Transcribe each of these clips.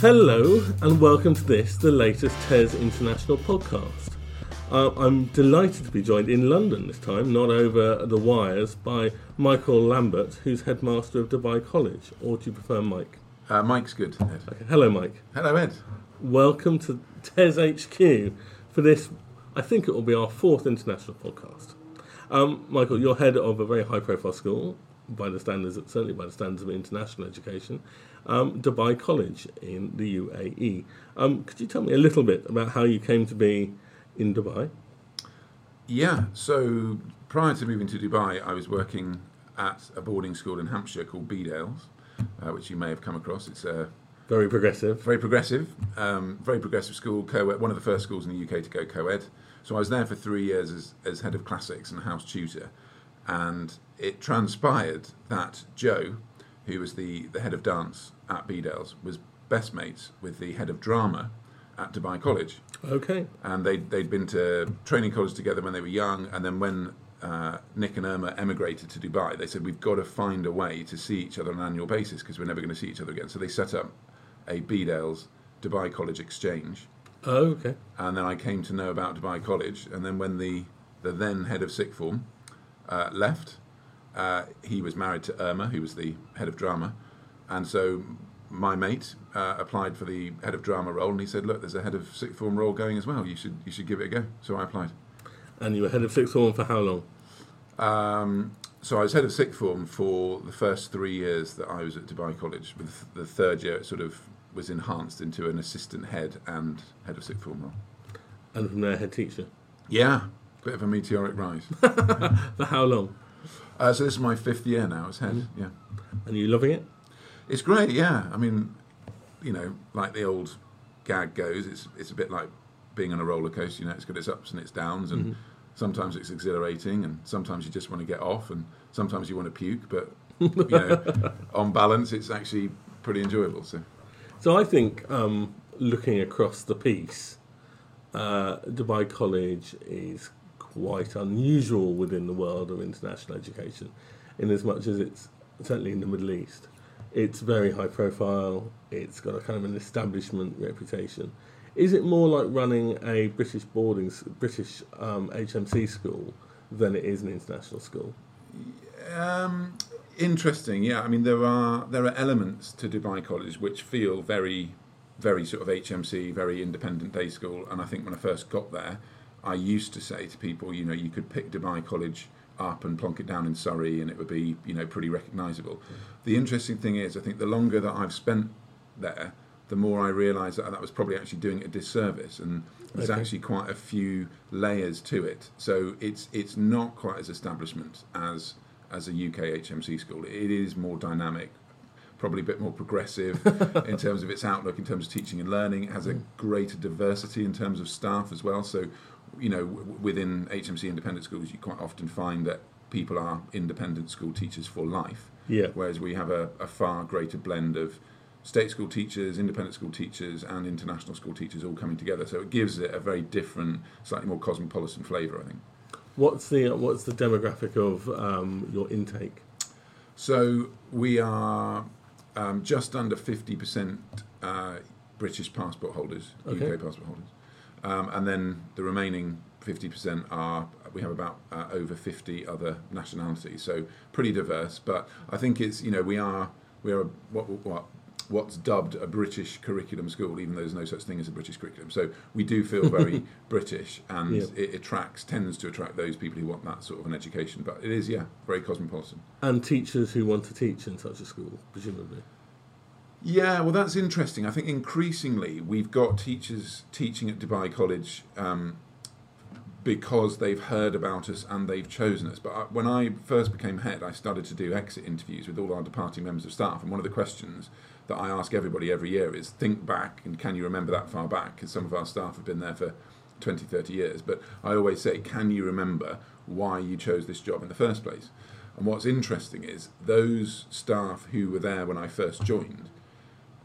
Hello, and welcome to this, the latest TES International podcast. Uh, I'm delighted to be joined in London this time, not over the wires, by Michael Lambert, who's headmaster of Dubai College. Or do you prefer Mike? Uh, Mike's good. Ed. Okay. Hello, Mike. Hello, Ed. Welcome to TES HQ for this, I think it will be our fourth international podcast. Um, Michael, you're head of a very high profile school, by the standards, certainly by the standards of international education, um, Dubai College in the UAE. Um, could you tell me a little bit about how you came to be in Dubai? Yeah, so prior to moving to Dubai, I was working at a boarding school in Hampshire called Bedales, uh, which you may have come across. It's a Very progressive. very progressive, um, very progressive school, co-ed, one of the first schools in the UK to go co-ed. So I was there for three years as, as head of classics and house tutor, and it transpired that Joe, who was the, the head of dance at Bedales, was best mates with the head of drama at Dubai College. Okay. and they'd, they'd been to training college together when they were young and then when uh, Nick and Irma emigrated to Dubai they said we've got to find a way to see each other on an annual basis because we're never going to see each other again so they set up a Bedales Dubai College exchange Oh, okay. and then I came to know about Dubai College and then when the, the then head of sixth form uh, left uh, he was married to Irma who was the head of drama and so my mate uh, applied for the head of drama role, and he said, "Look, there's a head of sixth form role going as well. You should you should give it a go." So I applied. And you were head of sixth form for how long? Um, so I was head of sixth form for the first three years that I was at Dubai College. With the third year, it sort of was enhanced into an assistant head and head of sixth form role. And from there, head teacher. Yeah, bit of a meteoric rise. For how long? Uh, so this is my fifth year now as head. Yeah, And you loving it? it's great. Yeah, I mean, you know, like the old gag goes, it's it's a bit like being on a roller coaster. You know, it's got its ups and its downs, and sometimes it's exhilarating, and sometimes you just want to get off, and sometimes you want to puke. But you know, on balance, it's actually pretty enjoyable. So So I think um, looking across the piece, uh, Dubai College is quite unusual within the world of international education, in as much as it's certainly in the Middle East. It's very high profile. It's got a kind of an establishment reputation. Is it more like running a British boarding, British um, HMC school than it is an international school? Um, interesting, yeah. I mean, there are there are elements to Dubai College which feel very, very sort of HMC, very independent day school. And I think when I first got there, I used to say to people, you know, you could pick Dubai College up and plonk it down in Surrey, and it would be, you know, pretty recognisable. The interesting thing is, I think the longer that I've spent there, the more I realise that that was probably actually doing it a disservice, and there's Okay. actually quite a few layers to it. So it's it's not quite as establishment as as a UK HMC school. It is more dynamic, probably a bit more progressive in terms of its outlook, in terms of teaching and learning. It has a hmm. greater diversity in terms of staff as well. So, you know, w- within HMC independent schools, you quite often find that people are independent school teachers for life Yeah. whereas we have a, a far greater blend of state school teachers, independent school teachers, and international school teachers all coming together. So it gives it a very different, slightly more cosmopolitan flavour, I think. What's the what's the demographic of um, your intake? So we are um, just under 50% uh, British passport holders, Okay. UK passport holders. Um, and then the remaining 50% are, we have about uh, over 50 other nationalities. So pretty diverse. But I think it's, you know, we are, we are what, what, what's dubbed a British curriculum school, even though there's no such thing as a British curriculum. So we do feel very British and Yeah. it attracts, tends to attract those people who want that sort of an education. But it is, yeah, very cosmopolitan. And teachers who want to teach in such a school, presumably. Yeah, well, that's interesting. I think increasingly we've got teachers teaching at Dubai College um, because they've heard about us and they've chosen us. But I, when I first became head, I started to do exit interviews with all our departing members of staff. And one of the questions that I ask everybody every year is think back and can you remember that far back? Because some of our staff have been there for 20, 30 years. But I always say, can you remember why you chose this job in the first place? And what's interesting is those staff who were there when I first joined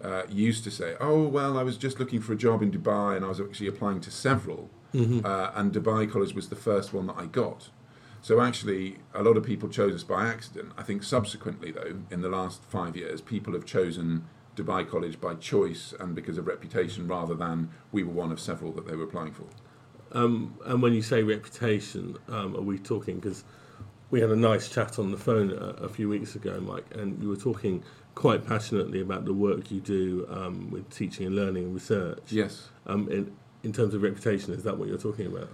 uh, used to say, "Oh well, I was just looking for a job in Dubai, and I was actually applying to several, uh, and Dubai College was the first one that I got." So actually, a lot of people chose us by accident. I think subsequently, though, in the last five years, people have chosen Dubai College by choice and because of reputation rather than we were one of several that they were applying for. Um, and when you say reputation, um, are we talking because we had a nice chat on the phone a, a, few weeks ago, Mike, and you were talking quite passionately about the work you do um, with teaching and learning and research. Yes. Um, in, in terms of reputation, is that what you're talking about?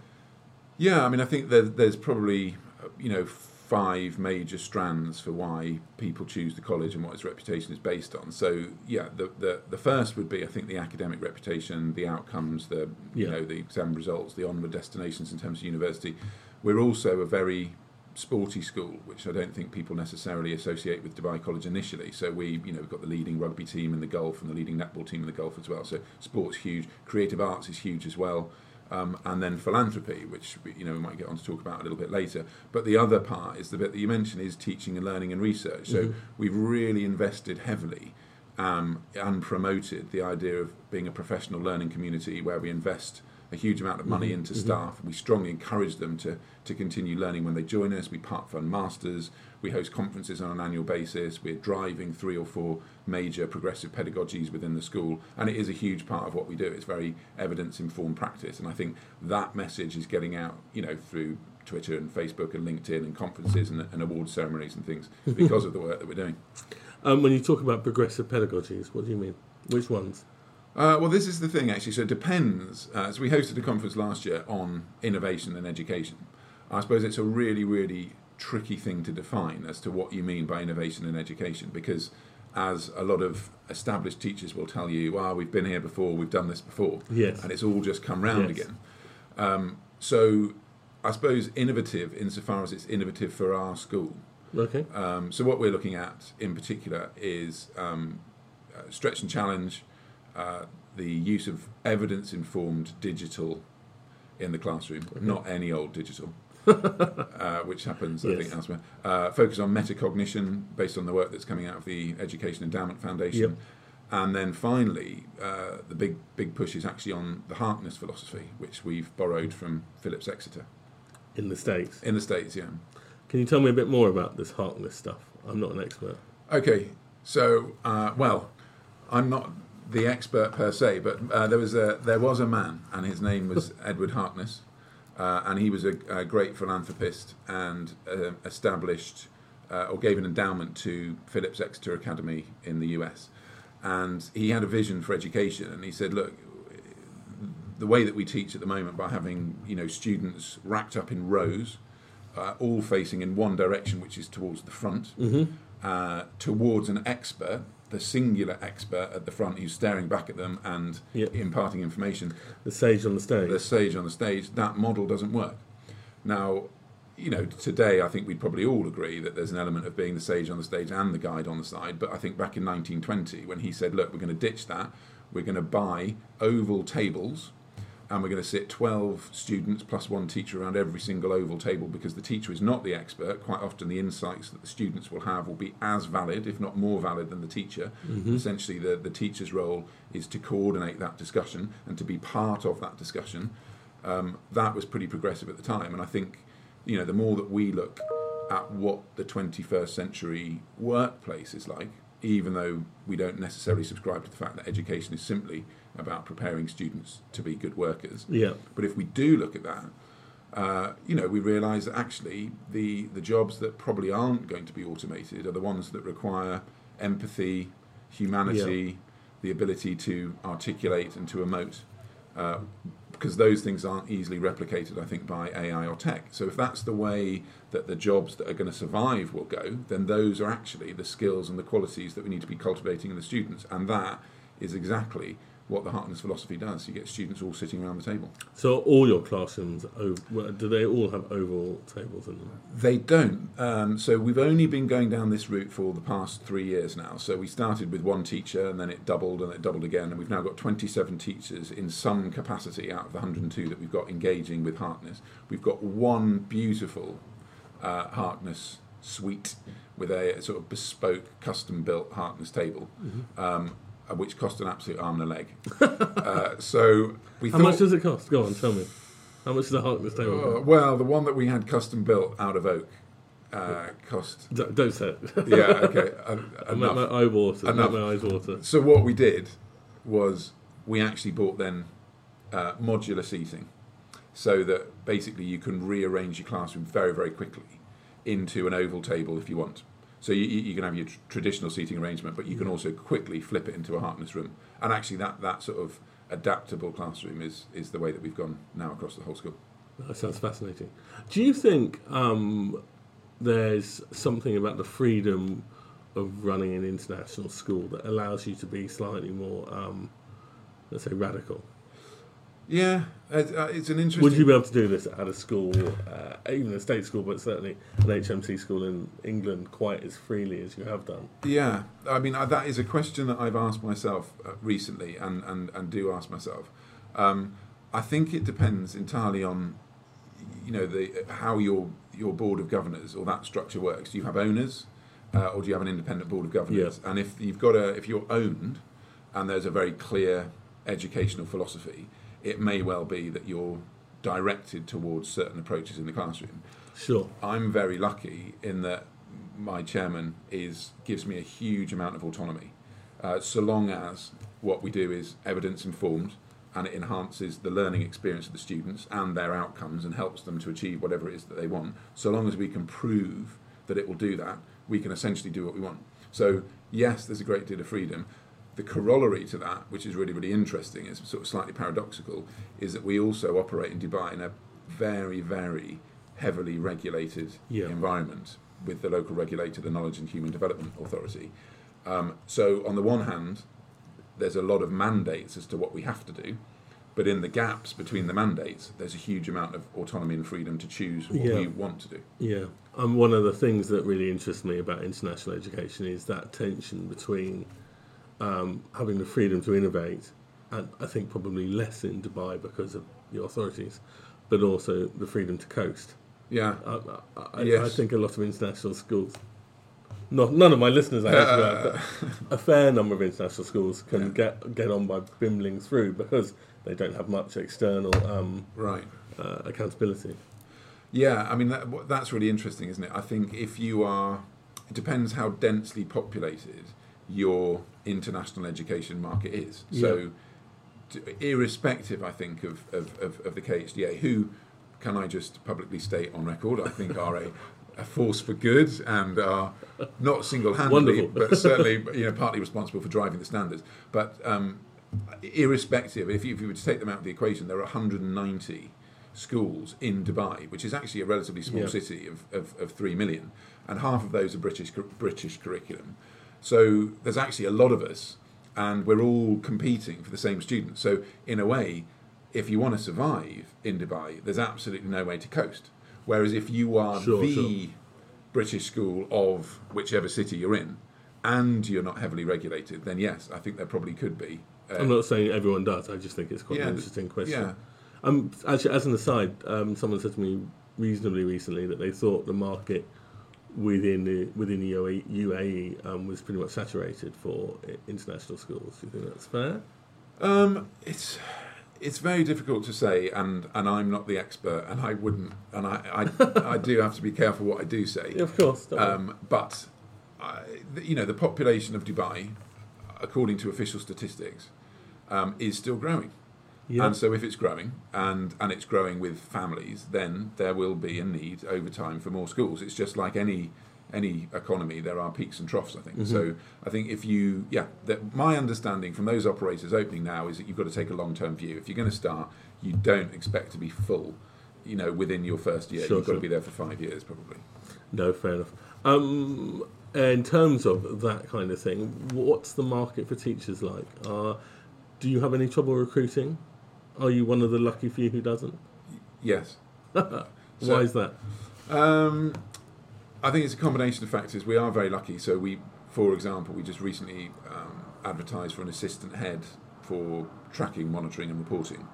Yeah, I mean, I think there's, there's probably, you know, five major strands for why people choose the college and what its reputation is based on. So yeah, the the, the first would be I think the academic reputation, the outcomes, the you yeah. know the exam results, the onward destinations in terms of university. We're also a very sporty school, which I don't think people necessarily associate with Dubai College initially. So we, you know, we've got the leading rugby team in the Gulf and the leading netball team in the Gulf as well. So sports huge, creative arts is huge as well um, and then philanthropy, which you know we might get on to talk about a little bit later. But the other part is the bit that you mentioned is teaching and learning and research. So mm-hmm. we've really invested heavily um, and promoted the idea of being a professional learning community where we invest a huge amount of money mm-hmm. into mm-hmm. staff. We strongly encourage them to, to continue learning when they join us. We part fund masters. We host conferences on an annual basis. We're driving three or four major progressive pedagogies within the school, and it is a huge part of what we do. It's very evidence informed practice, and I think that message is getting out, you know, through Twitter and Facebook and LinkedIn and conferences and, and award ceremonies and things because of the work that we're doing. Um, when you talk about progressive pedagogies, what do you mean? Which ones? Uh, well, this is the thing actually. So it depends. Uh, so we hosted a conference last year on innovation and education. I suppose it's a really, really tricky thing to define as to what you mean by innovation and education because as a lot of established teachers will tell you, "Ah, oh, we've been here before, we've done this before," yes. and it's all just come round yes. again. Um, so, I suppose innovative, insofar as it's innovative for our school. Okay. Um, so, what we're looking at in particular is um, uh, stretch and challenge, uh, the use of evidence-informed digital in the classroom, okay. not any old digital. uh, which happens, yes. I think, elsewhere. Uh, focus on metacognition based on the work that's coming out of the Education Endowment Foundation. Yep. And then finally, uh, the big big push is actually on the Harkness philosophy, which we've borrowed from Phillips Exeter. In the States? In the States, yeah. Can you tell me a bit more about this Harkness stuff? I'm not an expert. Okay, so, uh, well, I'm not the expert per se, but uh, there was a there was a man, and his name was Edward Harkness, uh, and he was a, a, great philanthropist and uh, established uh, or gave an endowment to Phillips Exeter Academy in the US. And he had a vision for education, and he said, "Look, the way that we teach at the moment, by having you know students racked up in rows, uh, all facing in one direction, which is towards the front, mm-hmm. Uh, towards an expert." The singular expert at the front who's staring back at them and yep. imparting information. The sage on the stage. The sage on the stage. That model doesn't work. Now, you know, today I think we'd probably all agree that there's an element of being the sage on the stage and the guide on the side. But I think back in 1920, when he said, "Look, we're going to ditch that. We're going to buy oval tables." And we're going to sit 12 students plus one teacher around every single oval table because the teacher is not the expert. Quite often, the insights that the students will have will be as valid, if not more valid, than the teacher. Mm-hmm. Essentially, the, the teacher's role is to coordinate that discussion and to be part of that discussion. Um, that was pretty progressive at the time, and I think you know the more that we look at what the 21st century workplace is like, even though we don't necessarily subscribe to the fact that education is simply about preparing students to be good workers. Yeah. But if we do look at that, uh, you know, we realise that actually the the jobs that probably aren't going to be automated are the ones that require empathy, humanity, yeah. the ability to articulate and to emote. Uh, because those things aren't easily replicated, I think, by AI or tech. So if that's the way that the jobs that are going to survive will go, then those are actually the skills and the qualities that we need to be cultivating in the students, and that is exactly what the Harkness philosophy does. You get students all sitting around the table. So all your classrooms, do they all have oval tables in them? They don't. Um, so we've only been going down this route for the past three years now. So we started with one teacher, and then it doubled, and it doubled again, and we've now got 27 teachers in some capacity out of the 102 that we've got engaging with Harkness. We've got one beautiful uh, Harkness suite with a, sort of bespoke, custom-built Harkness table. Mm-hmm. Um, which cost an absolute arm and a leg. uh, so we How thought, much does it cost? Go on, tell me. How much does the Harkness table uh, Well, the one that we had custom built out of oak uh, cost. D- don't say it. Yeah, okay. en- I make my eye water. Enough. my eyes water. So what we did was we actually bought then uh, modular seating, so that basically you can rearrange your classroom very very quickly into an oval table if you want. So you, you can have your tr- traditional seating arrangement, but you can also quickly flip it into a Harkness room. And actually, that, that sort of adaptable classroom is is the way that we've gone now across the whole school. That sounds fascinating. Do you think um, there's something about the freedom of running an international school that allows you to be slightly more, um, let's say, radical? Yeah, it's, uh, it's an interesting. Would you be able to do this at a school, uh, even a state school, but certainly an HMC school in England, quite as freely as you have done? Yeah, I mean uh, that is a question that I've asked myself uh, recently, and, and, and do ask myself. Um, I think it depends entirely on, you know, the how your your board of governors or that structure works. Do you have owners, uh, or do you have an independent board of governors? And if you've got a if you're owned, and there's a very clear educational philosophy, it may well be that you're directed towards certain approaches in the classroom. Sure. I'm very lucky in that my chairman is gives me a huge amount of autonomy, uh, so long as what we do is evidence informed and it enhances the learning experience of the students and their outcomes and helps them to achieve whatever it is that they want. So long as we can prove that it will do that, we can essentially do what we want. So yes, there's a great deal of freedom. The corollary to that, which is really, really interesting, is sort of slightly paradoxical, is that we also operate in Dubai in a very, very heavily regulated Yeah. environment with the local regulator, the Knowledge and Human Development Authority. Um, so, on the one hand, there's a lot of mandates as to what we have to do, but in the gaps between the mandates, there's a huge amount of autonomy and freedom to choose what Yeah. we want to do. Yeah. And one of the things that really interests me about international education is that tension between um, having the freedom to innovate, and I think probably less in Dubai because of the authorities, but also the freedom to coast. Yeah, I, I, I- I think a lot of international schools, not none of my listeners, I Uh, but a fair number of international schools can Yeah. get get on by bimbling through because they don't have much external um, right. uh, accountability. Yeah, I mean that, that's really interesting, isn't it? I think if you are, it depends how densely populated your international education market is. So, d irrespective, I think of, of, of, of the KHDA, who can I just publicly state on record, I think are a, a force for good and are not single-handedly, but certainly you know partly responsible for driving the standards. But um, irrespective, if you, if you were to take them out of the equation, there are 190 schools in Dubai, which is actually a relatively small Yeah. city of, of, of three million, and half of those are British British curriculum. So there's actually a lot of us, and we're all competing for the same students. So in a way, if you want to survive in Dubai, there's absolutely no way to coast. Whereas if you are Sure, the sure. British school of whichever city you're in, and you're not heavily regulated, then yes, I think there probably could be. uh, I'm not saying everyone does. I just think it's quite Yeah, an interesting question. yeah. Um, actually, as an aside, um, someone said to me reasonably recently that they thought the market within the within the UAE, um, was pretty much saturated for international schools. Do you think that's fair? Um, it's it's very difficult to say, and, and I'm not the expert, and I wouldn't, and I, I, I do have to be careful what I do say. Yeah, of course. don't. Um, but I, the- you know, the population of Dubai, according to official statistics, um, is still growing. And so, if it's growing and and it's growing with families, then there will be a need over time for more schools. It's just like any any economy, there are peaks and troughs. I think Mhm. so. I think if you, yeah, that my understanding from those operators opening now is that you've got to take a long term view. If you're going to start, you don't expect to be full. You know, within your first year, Sure, you've got sure. to be there for five years probably. No, fair enough. Um, in terms of that kind of thing, what's the market for teachers like? Uh, do you have any trouble recruiting? Are you one of the lucky few who doesn't? Yes. Why So- is that? Um, I think it's a combination of factors. We are very lucky. So we, for example, we just recently um, advertised for an assistant head for tracking, monitoring, and reporting,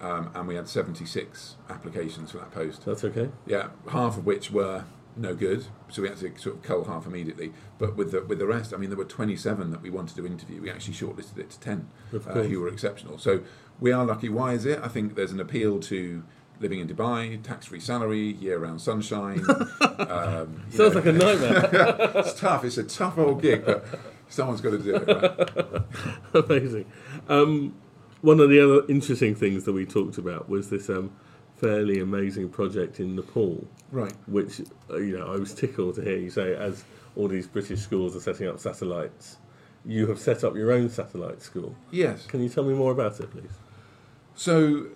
um, and we had 76 applications for that post. That's okay. Yeah, half of which were no good, so we had to sort of cull half immediately. But with the with the rest, I mean, there were 27 that we wanted to interview. We actually shortlisted it to 10 Of uh, who were exceptional. So we are lucky. Why is it? I think there's an appeal to living in Dubai, tax-free salary, year-round sunshine. um, Sounds know, like a nightmare. it's tough. It's a tough old gig, but someone's got to do it. Right? Amazing. Um, one of the other interesting things that we talked about was this um, fairly amazing project in Nepal, right. which uh, you know I was tickled to hear you say as all these British schools are setting up satellites, you have set up your own satellite school. Yes. Can you tell me more about it, please? So,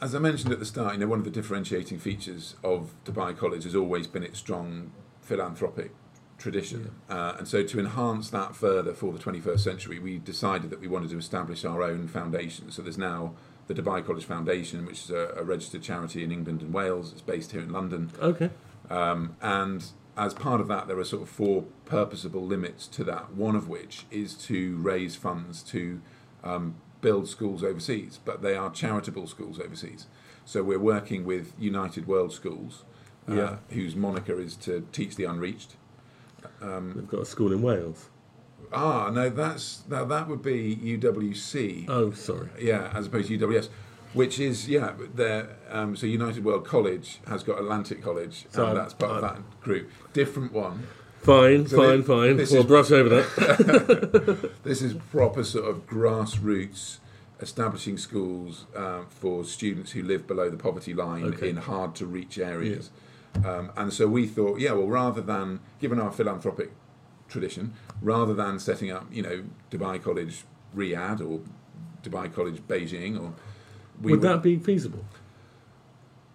as I mentioned at the start, you know, one of the differentiating features of Dubai College has always been its strong philanthropic tradition. Uh, and so, to enhance that further for the 21st century, we decided that we wanted to establish our own foundation. So, there's now the Dubai College Foundation, which is a, a registered charity in England and Wales. It's based here in London. Okay. Um, and as part of that, there are sort of four purposable limits to that. One of which is to raise funds to um, build schools overseas, but they are charitable schools overseas. So we're working with United World Schools, uh, Yeah. whose moniker is to teach the unreached. They've got a school in Wales. Ah, no, that's now that would be UWC. Oh, sorry. Yeah, as opposed to UWS, which is yeah, there. Um, so United World College has got Atlantic College, So and that's part of I'm- that group. Different one. Fine, So fine, fine. We'll is- brush over that. This is proper sort of grassroots establishing schools um, for students who live below the poverty line Okay. in hard to reach areas. Um, and so we thought, yeah, well, rather than, given our philanthropic tradition, rather than setting up, you know, Dubai College Riyadh or Dubai College Beijing, or we Would that be feasible?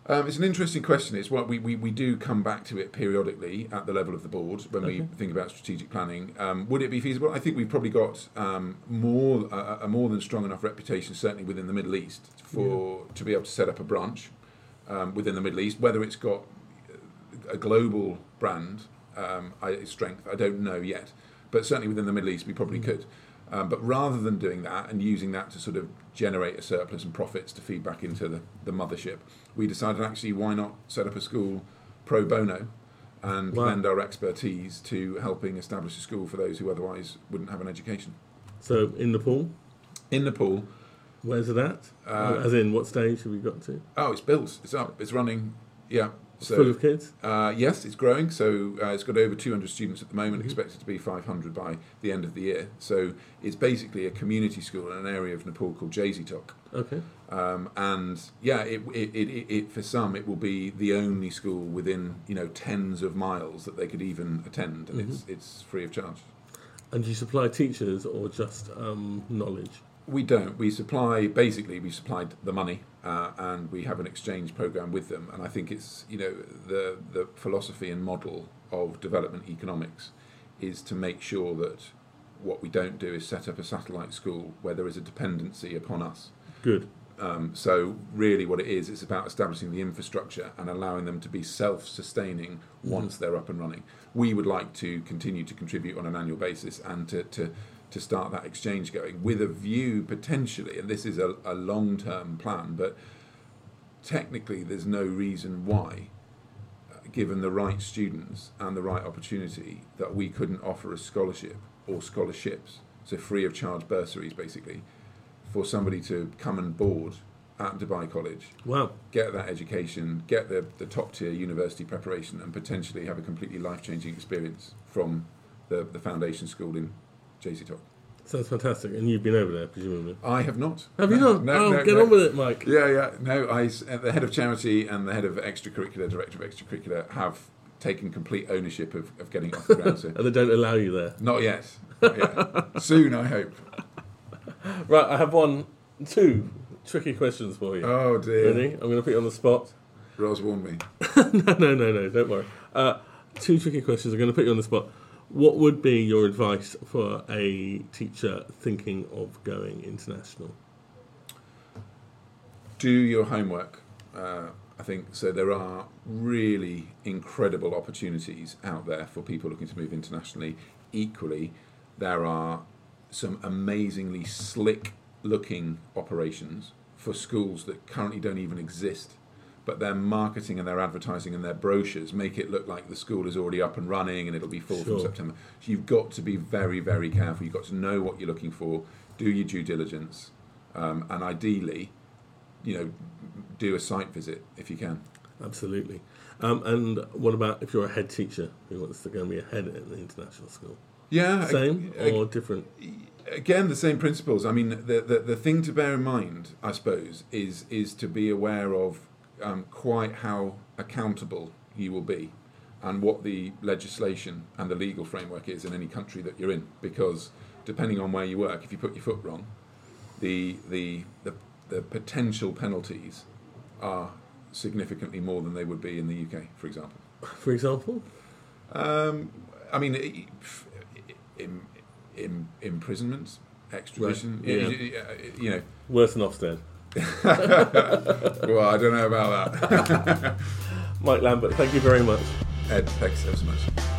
Um, it's an interesting question. It's what we, we, we do come back to it periodically at the level of the board when we think about strategic planning. Um, would it be feasible? I think we've probably got um, more a, a more than strong enough reputation, certainly within the Middle East, for to be able to set up a branch um, within the Middle East. Whether it's got a global brand um, I, strength, I don't know yet. But certainly within the Middle East, we probably could. Um, but rather than doing that and using that to sort of generate a surplus and profits to feed back into the, the mothership, we decided actually why not set up a school pro bono and Wow. lend our expertise to helping establish a school for those who otherwise wouldn't have an education. So in Nepal, In Nepal, where's it at? Uh, As in, what stage have we got to? oh, it's built, it's up, it's running. Yeah. So Full of kids. Uh, yes, it's growing. So uh, it's got over 200 students at the moment, Mhm. expected to be 500 by the end of the year. So it's basically a community school in an area of Nepal called Jaysitok. Okay. Um, and yeah, it, it, it, it, it, for some, it will be the only school within you know tens of miles that they could even attend, and it's it's free of charge. And do you supply teachers or just um, knowledge? We don't. We supply basically we supplied the money, uh, and we have an exchange program with them. And I think it's you know the the philosophy and model of development economics is to make sure that what we don't do is set up a satellite school where there is a dependency upon us. Good. Um, so really, what it is, it's about establishing the infrastructure and allowing them to be self-sustaining once they're up and running. We would like to continue to contribute on an annual basis and to to, to start that exchange going with a view potentially, and this is a, a long-term plan, but technically, there's no reason why. uh, Given the right students and the right opportunity, that we couldn't offer a scholarship or scholarships, so free of charge bursaries, basically, for somebody to come and board at Dubai College, Wow. get that education, get the, the top tier university preparation, and potentially have a completely life changing experience from the, the foundation school in Jaysitok. Sounds fantastic. And you've been over there, presumably. I have not. Have you not? No, oh, no, get no. on with it, Mike. Yeah, yeah. No, I, uh, the head of charity and the head of extracurricular, director of extracurricular, have taken complete ownership of, of getting off the ground. So And they don't allow you there. not yet. Not yet. Soon, I hope. Right, I have one, two tricky questions for you. Oh dear. Ready? I'm going to put you on the spot. Ros warned me. no, no, no, no, don't worry. Uh, two tricky questions. I'm going to put you on the spot. What would be your advice for a teacher thinking of going international? do your homework. Uh, I think so. There are really incredible opportunities out there for people looking to move internationally. Equally, there are some amazingly slick looking operations for schools that currently don't even exist. But their marketing and their advertising and their brochures make it look like the school is already up and running and it'll be full from September. So you've got to be very, very careful. You've got to know what you're looking for, do your due diligence, um, and ideally, you know, do a site visit if you can. Absolutely. Um, and what about if you're a head teacher who wants to go and be a head at an international school? Yeah, Same ag- or different? again the same principles i mean the, the the thing to bear in mind i suppose is is to be aware of um, quite how accountable you will be and what the legislation and the legal framework is in any country that you're in because depending on where you work if you put your foot wrong the the the, the potential penalties are significantly more than they would be in the UK for example For example? um, I mean, i- i- im, im, imprisonment, extradition. Right, yeah. y- y- y- You know, Worse than Ofsted. well, I don't know about that. Mike Lambert, thank you very much. Ed, thanks so much.